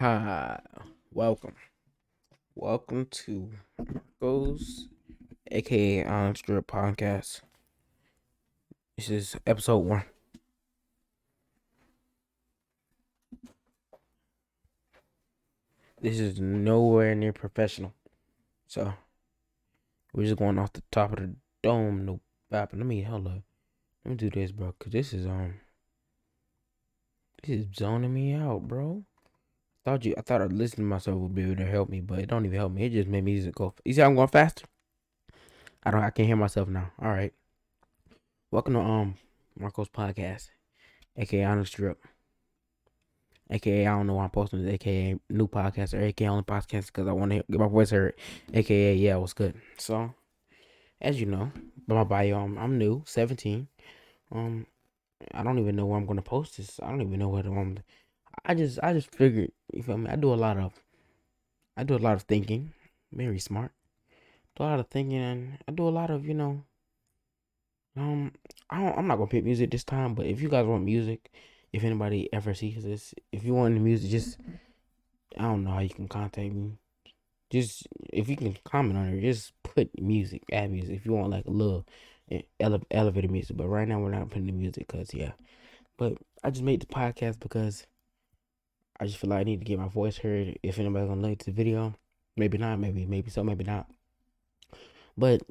Hi, welcome. Welcome to Marcos, aka Honest Strip Podcast. This is episode one. This is nowhere near professional. So, we're just going off the top of the dome. No bap. Let me, hold up. Let me do this, bro, because this is, um, this is zoning me out, bro thought you I thought I'd listen to myself would be able to help me, but it don't even help me. It just made me go. You see, I'm going faster. I don't. I can't hear myself now. All right. Welcome to um Marco's podcast, aka Honest Drip, aka I don't know why I'm posting this, aka new podcast or aka only podcast because I want to get my voice heard, aka yeah, what's good. So, as you know, by my bio, I'm, I'm new, 17. Um, I don't even know where I'm gonna post this. I don't even know where I'm. I just I just figured you feel me. I do a lot of I do a lot of thinking. Very smart. Do a lot of thinking and I do a lot of you know. Um, I don't, I'm not gonna pick music this time, but if you guys want music, if anybody ever sees this, if you want the music, just I don't know how you can contact me. Just if you can comment on it, just put music, add music. If you want like a little ele- elevator music, but right now we're not putting the music because yeah. But I just made the podcast because I just feel like I need to get my voice heard. If anybody's gonna like the video, maybe not, maybe maybe so, maybe not. But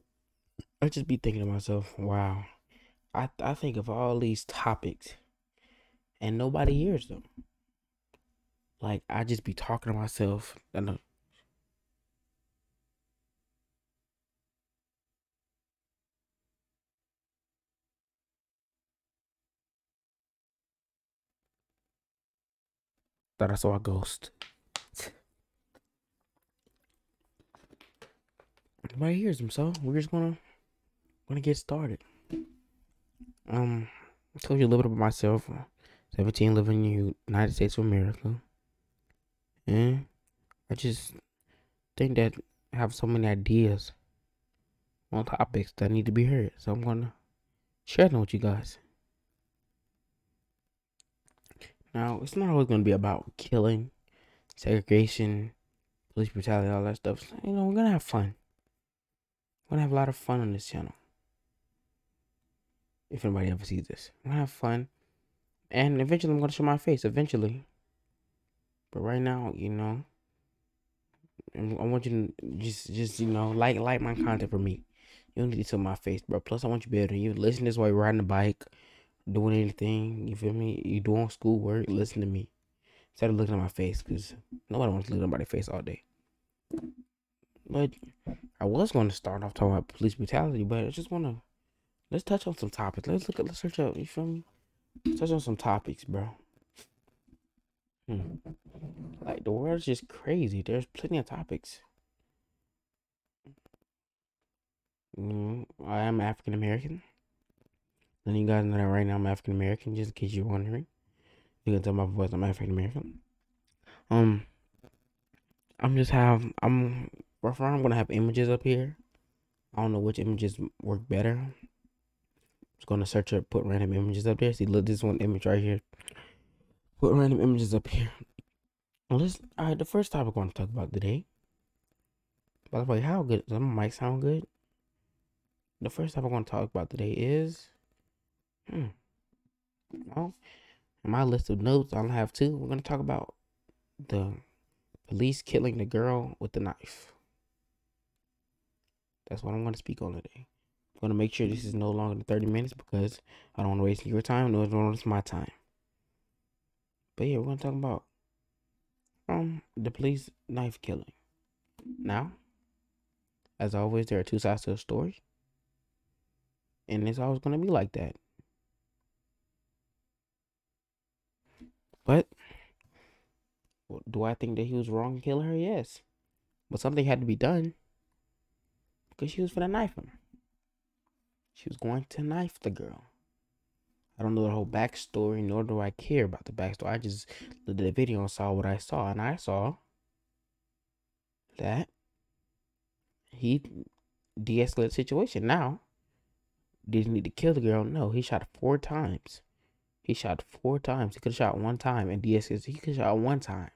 I just be thinking to myself, wow, I I think of all these topics, and nobody hears them. Like I just be talking to myself. I Thought I saw a ghost. Nobody hears them, so we're just gonna gonna get started. Um, I told you a little bit about myself. Seventeen, living in the United States of America, and I just think that I have so many ideas on topics that need to be heard. So I'm gonna share them with you guys. Now, it's not always going to be about killing, segregation, police brutality, all that stuff. You know, we're going to have fun. We're going to have a lot of fun on this channel. If anybody ever sees this, I'm going to have fun. And eventually, I'm going to show my face. Eventually. But right now, you know, I want you to just, just you know, like, like my content for me. You don't need to see my face, bro. Plus, I want you to be able to you listen this while you're riding the bike doing anything. You feel me? You doing schoolwork, listen to me. Instead of looking at my face, because nobody wants to look at my face all day. But I was going to start off talking about police brutality, but I just want to let's touch on some topics. Let's look at let's search up. You feel me? Touch on some topics, bro. Hmm. Like the world's just crazy. There's plenty of topics. Mm, I am African American. Letting you guys know that right now I'm African American, just in case you're wondering. You can tell my voice I'm African American. Um, I'm just have I'm rough I'm gonna have images up here. I don't know which images work better. I'm just gonna search up, put random images up there. See, look, this one image right here. Put random images up here. Well, this all right. The first topic I want to talk about today. By the way, how good does my mic sound good? The first topic I want to talk about today is Hmm. Well, in my list of notes, I will have two. We're going to talk about the police killing the girl with the knife. That's what I'm going to speak on today. I'm going to make sure this is no longer than 30 minutes because I don't want to waste your time, nor do I want to waste my time. But yeah, we're going to talk about um the police knife killing. Now, as always, there are two sides to a story. And it's always going to be like that. But do I think that he was wrong in killing her? Yes. But something had to be done. Because she was for the knife him. She was going to knife the girl. I don't know the whole backstory, nor do I care about the backstory. I just looked at the video and saw what I saw, and I saw that he de-escalated the situation. Now, did he need to kill the girl? No, he shot four times. He shot four times. He could have shot one time and DS he could shot one time.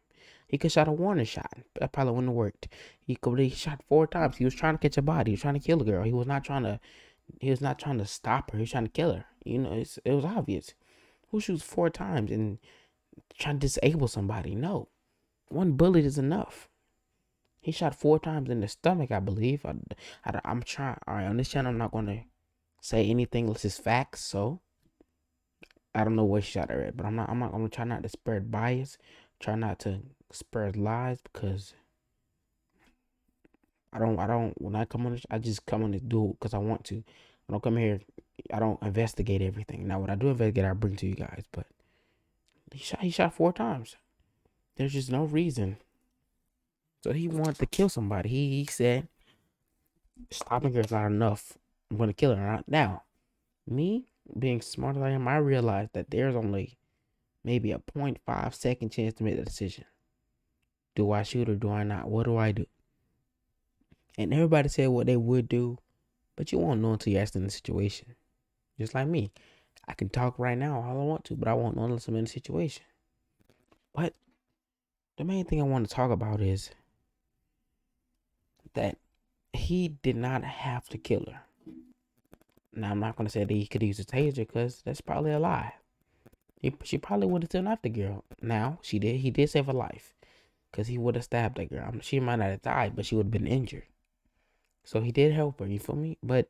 He could shot a warning shot. That probably wouldn't have worked. He could he shot four times. He was trying to catch a body. He was trying to kill a girl. He was not trying to. He was not trying to stop her. He was trying to kill her. You know, it's, it was obvious. Who shoots four times and trying to disable somebody? No, one bullet is enough. He shot four times in the stomach, I believe. I, I, I'm trying. All right, on this channel, I'm not going to say anything unless it's facts. So I don't know what shot her at, but I'm not. I'm not. I'm gonna try not to spread bias. Try not to spread lies because I don't. I don't. When I come on, this, I just come on to do because I want to. I don't come here. I don't investigate everything. Now, what I do investigate, I bring to you guys. But he shot. He shot four times. There's just no reason. So he wanted to kill somebody. He he said, stopping her is not enough. I'm gonna kill her. Now, me being smart as I am, I realized that there's only maybe a 0.5 second chance to make the decision. Do I shoot or do I not? What do I do? And everybody said what they would do, but you won't know until you're asked in the situation. Just like me. I can talk right now all I want to, but I won't know unless I'm in the situation. But the main thing I want to talk about is that he did not have to kill her. Now I'm not gonna say that he could use a taser because that's probably a lie. He, she probably would have knifed the girl. Now she did. He did save her life because he would have stabbed that girl. I mean, she might not have died, but she would have been injured. So he did help her. You feel me? But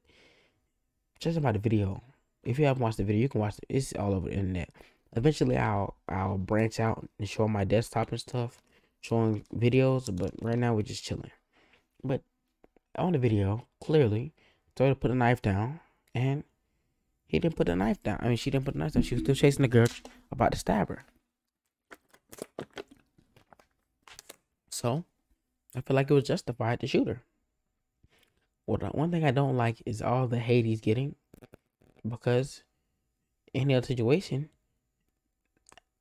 just about the video. If you haven't watched the video, you can watch it. It's all over the internet. Eventually, I'll I'll branch out and show my desktop and stuff, showing videos. But right now, we're just chilling. But on the video, clearly, to put a knife down and he didn't put the knife down. I mean, she didn't put the knife down. She was still chasing the girl about to stab her. So, I feel like it was justified to shoot her. Well, the one thing I don't like is all the hate he's getting because any other situation,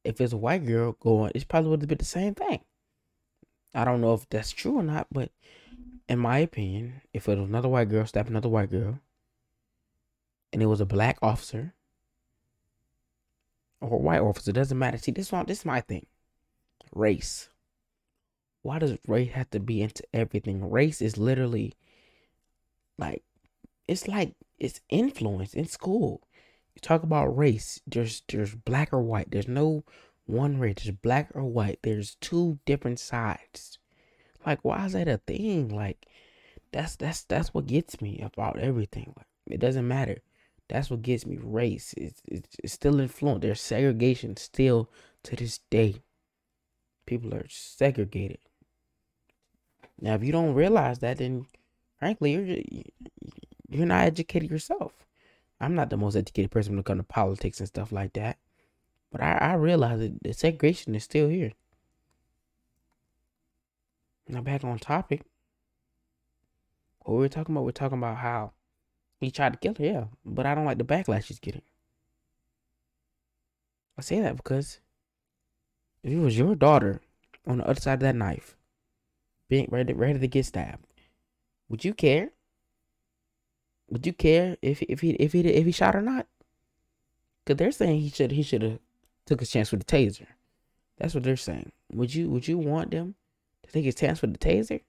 if it's a white girl going, it's probably would have been the same thing. I don't know if that's true or not, but in my opinion, if it was another white girl stabbing another white girl, and it was a black officer or a white officer, doesn't matter. See, this one, this is my thing. Race. Why does race have to be into everything? Race is literally like it's like it's influence in school. You talk about race, there's there's black or white. There's no one race. There's black or white. There's two different sides. Like, why is that a thing? Like, that's that's that's what gets me about everything. Like, it doesn't matter. That's what gets me. Race it's, it's, still influenced. There's segregation still to this day. People are segregated. Now, if you don't realize that, then frankly, you're you're not educated yourself. I'm not the most educated person when it comes to politics and stuff like that, but I, I realize that the segregation is still here. Now back on topic. What we're talking about, we're talking about how he tried to kill her, yeah. But I don't like the backlash she's getting. I say that because if it was your daughter on the other side of that knife, being ready, ready to get stabbed, would you care? Would you care if if he if he if he shot or not? Cause they're saying he should he should have took a chance with the taser. That's what they're saying. Would you would you want them to take his chance with the taser?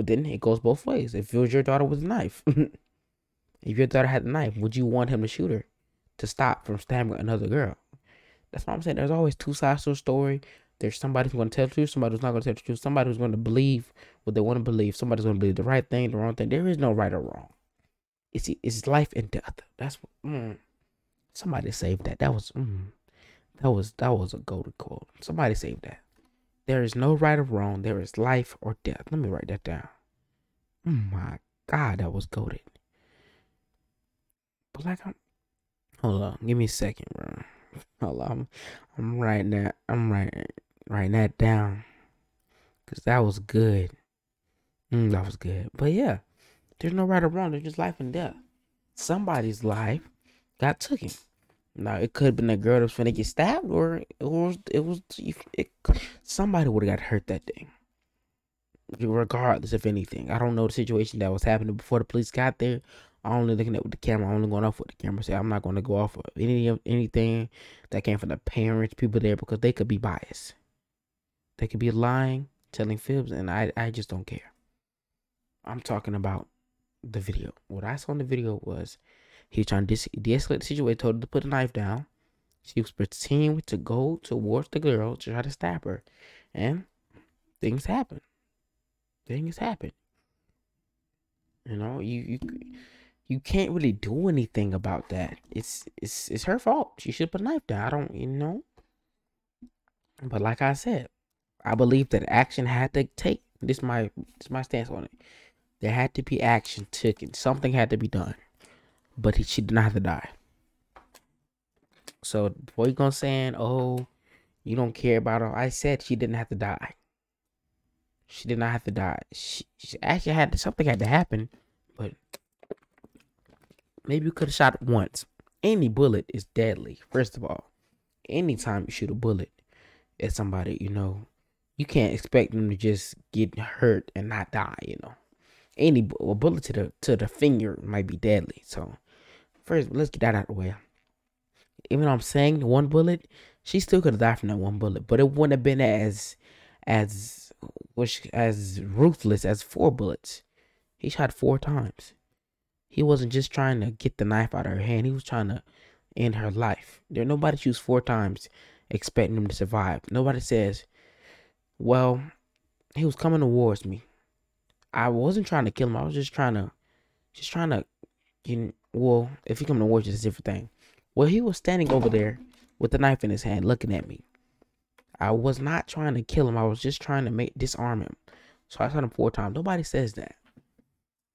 But then it goes both ways. If it was your daughter with a knife, if your daughter had a knife, would you want him to shoot her to stop from stabbing another girl? That's what I'm saying. There's always two sides to a story. There's somebody who's going to tell the truth, somebody who's not going to tell the truth, somebody who's going to believe what they want to believe, somebody's going to believe the right thing, the wrong thing. There is no right or wrong. It's it's life and death. That's what. Mm, somebody saved that. That was mm, that was that was a golden quote. Somebody saved that. There is no right or wrong. There is life or death. Let me write that down. Oh my God, that was goaded. But like I'm hold on, give me a second, bro. Hold on. I'm, I'm writing that I'm writing writing that down. Cause that was good. Mm, that was good. But yeah, there's no right or wrong, there's just life and death. Somebody's life got taken. Now it could have been a girl that was finna get stabbed, or it was it was it, somebody would have got hurt that day. Regardless of anything, I don't know the situation that was happening before the police got there. I'm only looking at with the camera. I'm only going off with the camera. Say I'm not going to go off of any of anything that came from the parents, people there, because they could be biased. They could be lying, telling fibs, and I, I just don't care. I'm talking about the video. What I saw in the video was he trying to de escalate the situation, told her to put a knife down. She was pretending to go towards the girl to try to stab her. And things happen. Things happen. You know, you you you can't really do anything about that. It's it's it's her fault. She should put a knife down. I don't you know. But like I said, I believe that action had to take this my this my stance on it. There had to be action taken. Something had to be done. But he, she did not have to die. So before you gonna saying, oh, you don't care about her, I said she didn't have to die. She did not have to die. She, she actually had to, something had to happen, but maybe you could have shot once. Any bullet is deadly. First of all, anytime you shoot a bullet at somebody, you know, you can't expect them to just get hurt and not die. You know, any a bullet to the to the finger might be deadly. So first, let's get that out of the way. Even though I'm saying one bullet, she still could have died from that one bullet, but it wouldn't have been as as which as ruthless as four bullets. He shot four times. He wasn't just trying to get the knife out of her hand. He was trying to end her life. There nobody shoots four times expecting him to survive. Nobody says, "Well, he was coming towards me. I wasn't trying to kill him. I was just trying to, just trying to, you know, well, if he come to you, it's a different thing. Well, he was standing over there with the knife in his hand, looking at me. I was not trying to kill him. I was just trying to make disarm him. So I shot him four times. Nobody says that.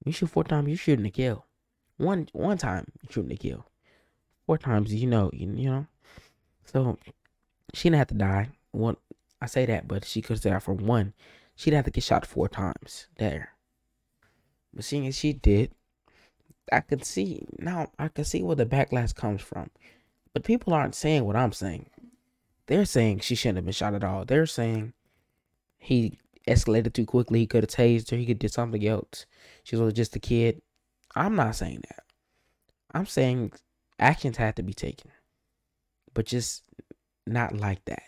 You shoot four times, you're shooting to kill. One one time, you're shooting to kill. Four times, you know, you, you know. So she didn't have to die. One, I say that, but she could have died for one. She'd have to get shot four times there. But seeing as she did, I can see now. I can see where the backlash comes from. But people aren't saying what I'm saying. They're saying she shouldn't have been shot at all. They're saying he escalated too quickly. He could have tased her. He could do something else. She was just a kid. I'm not saying that. I'm saying actions had to be taken, but just not like that.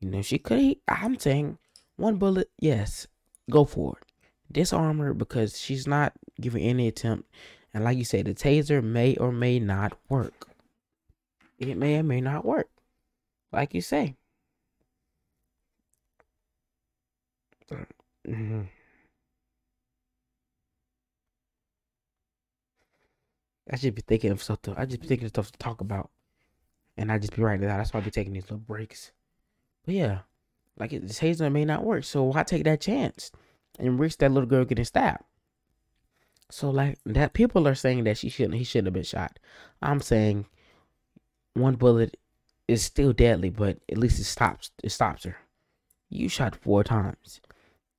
You know, she could. I'm saying one bullet, yes, go for it. Disarm her because she's not giving any attempt. And like you say, the taser may or may not work. It may or may not work like you say. Mm-hmm. I should be thinking of stuff to. I just be thinking of stuff to talk about, and I just be writing it out. That's why I be taking these little breaks. But yeah, like it, this may not work, so why take that chance and risk that little girl getting stabbed? So like that, people are saying that she shouldn't. He shouldn't have been shot. I'm saying one bullet is still deadly, but at least it stops it stops her. You shot four times.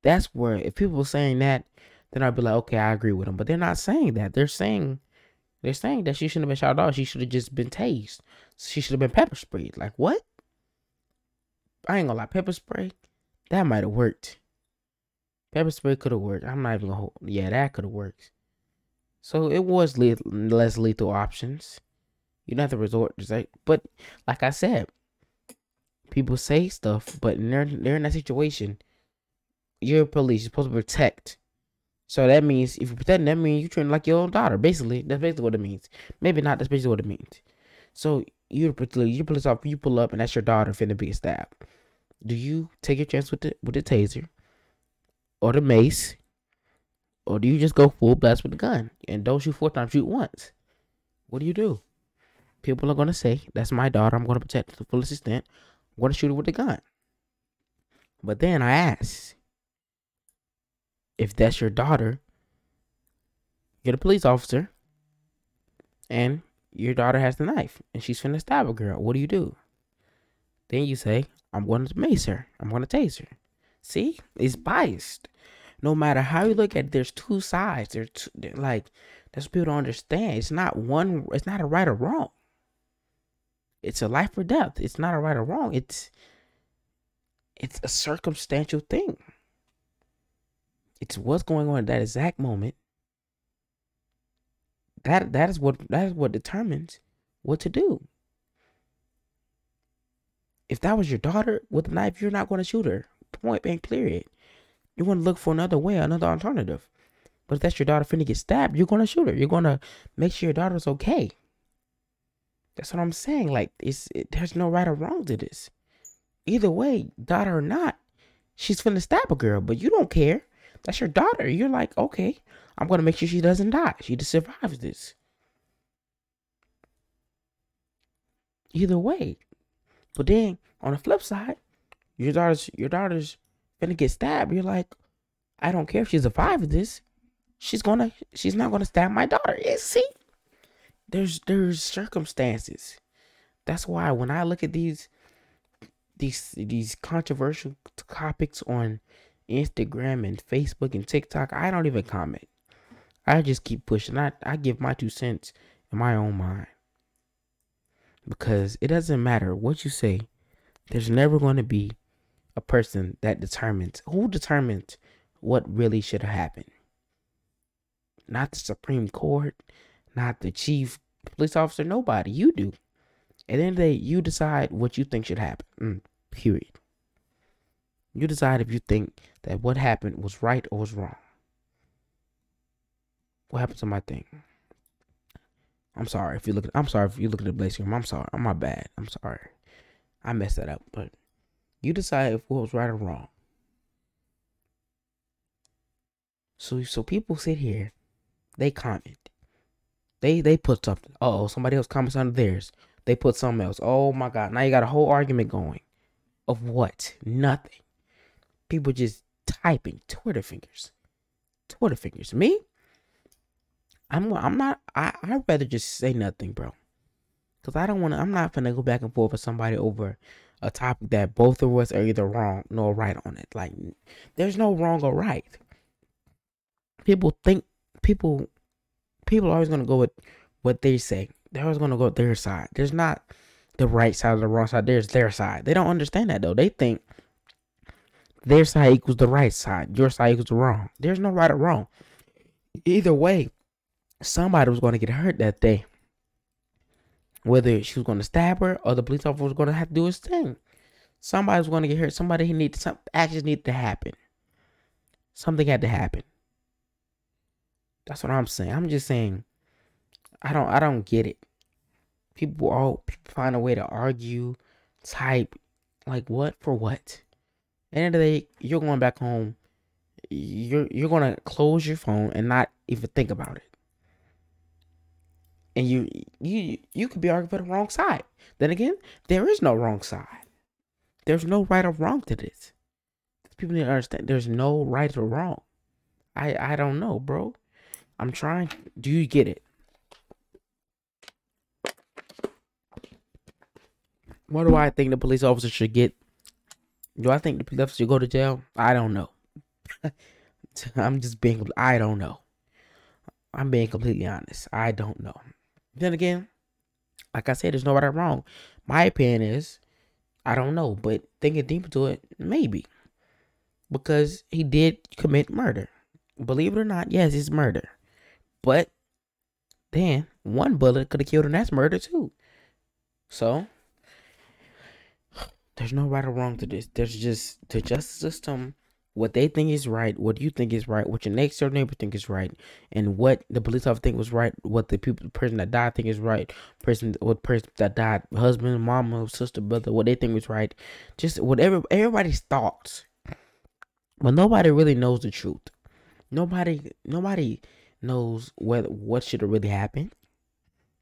That's where if people are saying that, then I'd be like, okay, I agree with them. But they're not saying that. They're saying they're saying that she shouldn't have been shot at all. She should have just been tased. She should have been pepper sprayed. Like what? I ain't gonna lie, pepper spray, that might have worked. Pepper spray could have worked. I'm not even gonna hold. Yeah, that could have worked. So it was le- less lethal options. You don't have to resort to say, but like I said, people say stuff, but they're they're in that situation. You're police. You're supposed to protect. So that means if you protect, that means you treat like your own daughter. Basically, that's basically what it means. Maybe not. That's basically what it means. So you're you police officer. You pull up, and that's your daughter finna be stabbed. Do you take your chance with the with the taser, or the mace, or do you just go full blast with the gun and don't shoot four times, shoot once? What do you do? people are going to say, that's my daughter. I'm going to protect to the fullest extent. I'm to shoot her with a gun. But then I ask, if that's your daughter, you're a police officer, and your daughter has the knife, and she's finna stab a girl. What do you do? Then you say, I'm going to mace her. I'm going to tase her. See, it's biased. No matter how you look at it, there's two sides. There's two, like that's people don't understand. It's not one. It's not a right or wrong. It's a life or death. It's not a right or wrong. It's it's a circumstantial thing. It's what's going on at that exact moment. That that is what that is what determines what to do. If that was your daughter with a knife, you're not going to shoot her. point blank period. You want to look for another way, another alternative. But if that's your daughter finna get stabbed, you're gonna shoot her. You're gonna make sure your daughter's okay. That's what I'm saying. Like, it's it, there's no right or wrong to this. Either way, daughter or not, she's finna stab a girl, but you don't care. That's your daughter. You're like, okay, I'm gonna make sure she doesn't die. She just survives this. Either way. But then on the flip side, your daughter's your daughter's gonna get stabbed. You're like, I don't care if she survives this. She's gonna she's not gonna stab my daughter. Yeah, see? There's there's circumstances. That's why when I look at these these these controversial topics on Instagram and Facebook and TikTok, I don't even comment. I just keep pushing. I, I give my two cents in my own mind. Because it doesn't matter what you say, there's never going to be a person that determines who determines what really should have happened. Not the Supreme Court, not the chief police officer, nobody. You do. At the end of the day, you decide what you think should happen. Mm, period. You decide if you think that what happened was right or was wrong. What happened to my thing? I'm sorry if you look. At, I'm sorry if you look at the blaze room. I'm sorry. I'm my bad. I'm sorry. I messed that up. But you decide if what was right or wrong. So so people sit here, they comment. They they put something. Oh, somebody else comments on theirs. They put something else. Oh my god. Now you got a whole argument going. Of what? Nothing. People just typing Twitter fingers. Twitter fingers. Me? I'm I'm not I I'd rather just say nothing, bro. Cause I don't wanna I'm not gonna go back and forth with somebody over a topic that both of us are either wrong nor right on it. Like there's no wrong or right. People think people people are always gonna go with what they say. They're always gonna go with their side. There's not the right side or the wrong side. There's their side. They don't understand that though. They think their side equals the right side. Your side equals the wrong. There's no right or wrong. Either way, somebody was going to get hurt that day. Whether she was going to stab her or the police officer was going to have to do his thing. Somebody was going to get hurt. Somebody he needed some actions needed to happen. Something had to happen. That's what I'm saying. I'm just saying. I don't. I don't get it. People all find a way to argue, type, like what for what. End of the day, you're going back home. You're you're gonna close your phone and not even think about it and you you you could be arguing for the wrong side. Then again, there is no wrong side. There's no right or wrong to this. People need to understand there's no right or wrong. I I don't know, bro. I'm trying. Do you get it? What do I think the police officer should get? Do I think the police officer should go to jail? I don't know. I'm just being. I don't know. I'm being completely honest. I don't know. Then again, like I said, there's no right or wrong. My opinion is, I don't know, but thinking deep into it, maybe. Because he did commit murder. Believe it or not, yes, it's murder. But then one bullet could have killed him. That's murder too. So there's no right or wrong to this. There's just the justice system what they think is right, what you think is right, what your next door neighbor think is right, and what the police officer think was right, what the people, the person that died think is right, person, what person that died, husband, mama, sister, brother, what they think was right, just whatever everybody's thoughts, but nobody really knows the truth. Nobody, nobody knows what what should have really happened.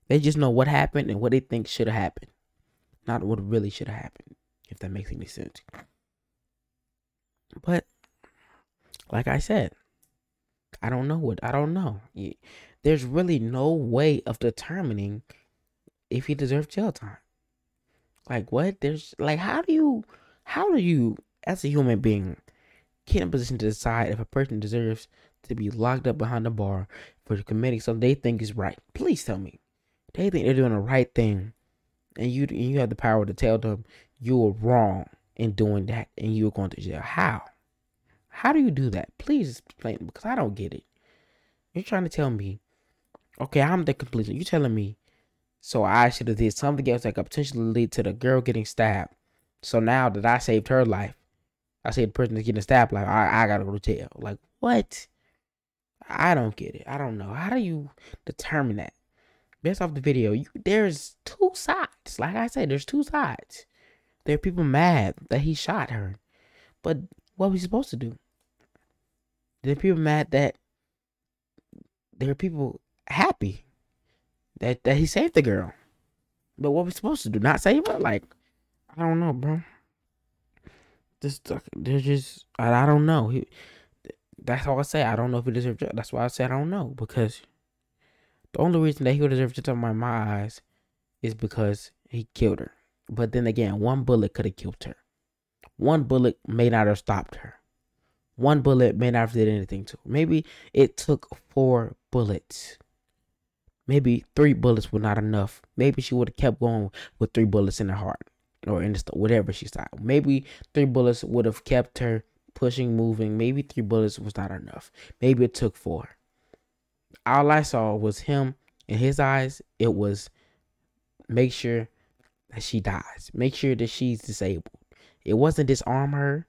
They just know what happened and what they think should have happened, not what really should have happened. If that makes any sense. But like I said, I don't know what I don't know. There's really no way of determining if he deserves jail time. Like what? There's like how do you how do you as a human being get in a position to decide if a person deserves to be locked up behind the bar for committing something they think is right? Please tell me. They think they're doing the right thing and you you have the power to tell them you were wrong in doing that and you were going to jail. How? How do you do that? Please explain because I don't get it. You're trying to tell me, okay, I'm the complete. You're telling me, so I should have did something else that could potentially lead to the girl getting stabbed. So now that I saved her life, I say the person that's getting stabbed, like I, I gotta go to jail. Like what? I don't get it. I don't know. How do you determine that? Based off the video, you, there's two sides. Like I said, there's two sides. There are people mad that he shot her, but what was he supposed to do? There are people mad that there are people happy that that he saved the girl. But what we supposed to do? Not save her? Like, I don't know, bro. This they're just I, don't know. He, that's all I say. I don't know if he deserves it. That's why I said I don't know because the only reason that he would deserve to in my, my eyes is because he killed her. But then again, one bullet could have killed her. One bullet may not have stopped her. One bullet may not have did anything to her. Maybe it took four bullets. Maybe three bullets were not enough. Maybe she would have kept going with three bullets in her heart or in the whatever she shot. Maybe three bullets would have kept her pushing, moving. Maybe three bullets was not enough. Maybe it took four. All I saw was him in his eyes. It was make sure that she dies. Make sure that she's disabled. It wasn't disarm her.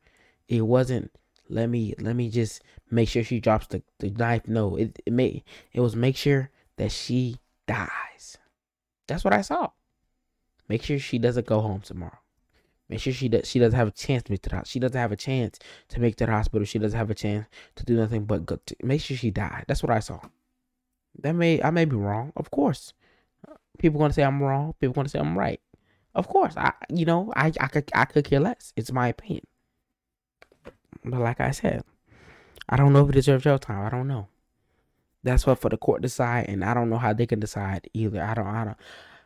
It wasn't let me let me just make sure she drops the, the knife. No, it it made it was make sure that she dies. That's what I saw. Make sure she doesn't go home tomorrow. Make sure she does she doesn't have a chance to make the hospital. She doesn't have a chance to make the hospital. She doesn't have a chance to do nothing but go to, make sure she died. That's what I saw. That may I may be wrong, of course. People gonna say I'm wrong. People gonna say I'm right. Of course, I you know I I could I could care less. It's my opinion. But like I said, I don't know if it deserves jail time. I don't know. That's what for the court decide, and I don't know how they can decide either. I don't I don't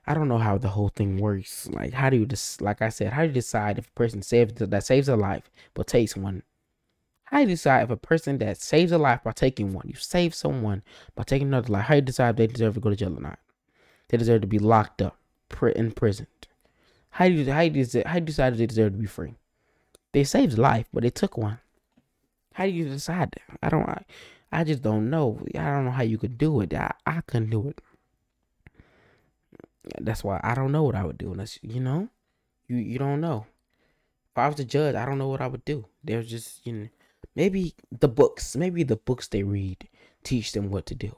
I don't know how the whole thing works. Like, how do you just, like I said, how do you decide if a person saves that saves a life but takes one? How do you decide if a person that saves a life by taking one, you save someone by taking another life? How do you decide if they deserve to go to jail or not? They deserve to be locked up, in prison. How do you how do you how do you decide if they deserve to be free? They saved a life, but they took one. How do you decide that? I don't. I, I just don't know. I don't know how you could do it. I, I couldn't do it. That's why I don't know what I would do unless you know, you you don't know. If I was the judge, I don't know what I would do. There's just you know, maybe the books, maybe the books they read teach them what to do.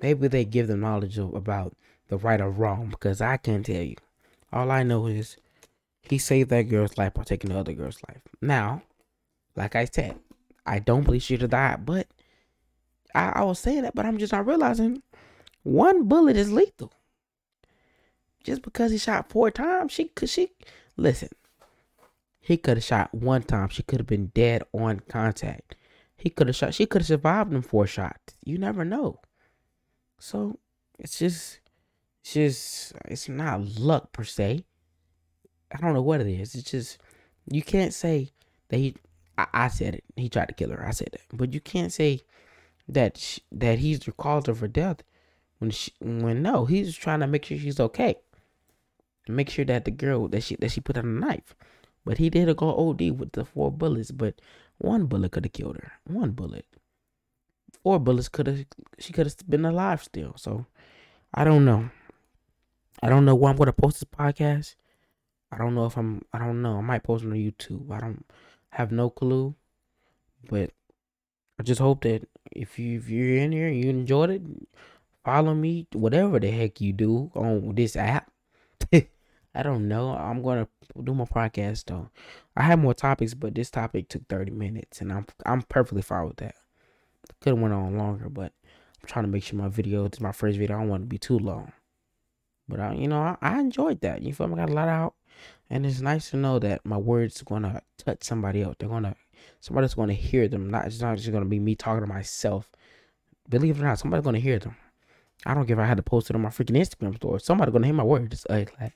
Maybe they give them knowledge of, about the right or wrong because I can't tell you. All I know is he saved that girl's life by taking the other girl's life. Now, like I said, I don't believe she'd have died, but I, I was saying that, but I'm just not realizing one bullet is lethal just because he shot four times, she could she listen. He could have shot one time. She could have been dead on contact. He could have shot. She could have survived them four shots. You never know. So it's just, it's just, it's not luck per se. I don't know what it is. It's just you can't say that he. I, I said it. He tried to kill her. I said that, but you can't say that she, that he's the cause of her death when she when no, he's trying to make sure she's okay make sure that the girl that she that she put on a knife. But he did go OD with the four bullets, but one bullet could have killed her. One bullet. Four bullets could have she could have been alive still. So I don't know. I don't know where I'm gonna post this podcast. I don't know if I'm I don't know. I might post it on YouTube. I don't have no clue. But I just hope that if you if you're in here and you enjoyed it, follow me, whatever the heck you do on this app. I don't know. I'm gonna do my podcast though. I have more topics, but this topic took 30 minutes, and I'm I'm perfectly fine with that. Could have went on longer, but I'm trying to make sure my video, this is my first video, I don't want to be too long. But I, you know, I, I enjoyed that. You feel me? I got a lot out, and it's nice to know that my words gonna touch somebody else. They're gonna somebody's gonna hear them. Not it's not just gonna be me talking to myself. Believe it or not, somebody's gonna hear them. I don't care if I had to post it on my freaking Instagram story. Somebody's gonna hear my words. Like, like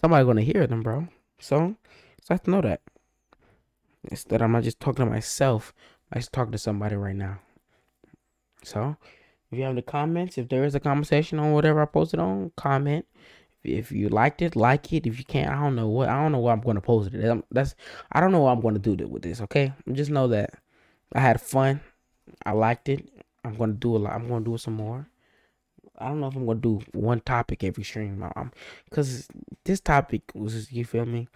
somebody gonna hear them, bro. So, so I have to know that. Instead, of I'm not just talking to myself. I just talking to somebody right now. So, if you have any comments, if there is a conversation on whatever I posted on, comment. If you liked it, like it. If you can't, I don't know what I don't know what I'm gonna post it. That's I don't know what I'm gonna do with this. Okay, just know that I had fun. I liked it. I'm gonna do a lot. I'm gonna do some more. I don't know if I'm gonna do one topic every stream, um, cause this topic was you feel me.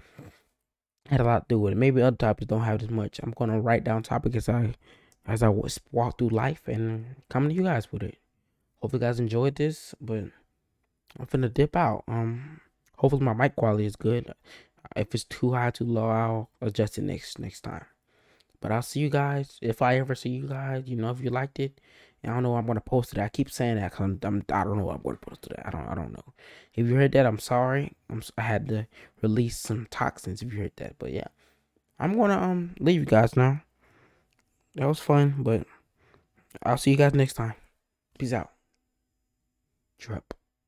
had a lot to do with it. Maybe other topics don't have as much. I'm gonna write down topics as I as I walk through life and come to you guys with it. Hope you guys enjoyed this, but I'm finna dip out. Um, hopefully my mic quality is good. If it's too high, too low, I'll adjust it next next time. But I'll see you guys if I ever see you guys. You know, if you liked it, I don't know. I'm gonna post it. I keep saying that because I'm, I'm I don't know. I'm gonna post it. I don't I don't know. If you heard that, I'm sorry. I'm I had to release some toxins. If you heard that, but yeah, I'm gonna um leave you guys now. That was fun, but I'll see you guys next time. Peace out. Drop.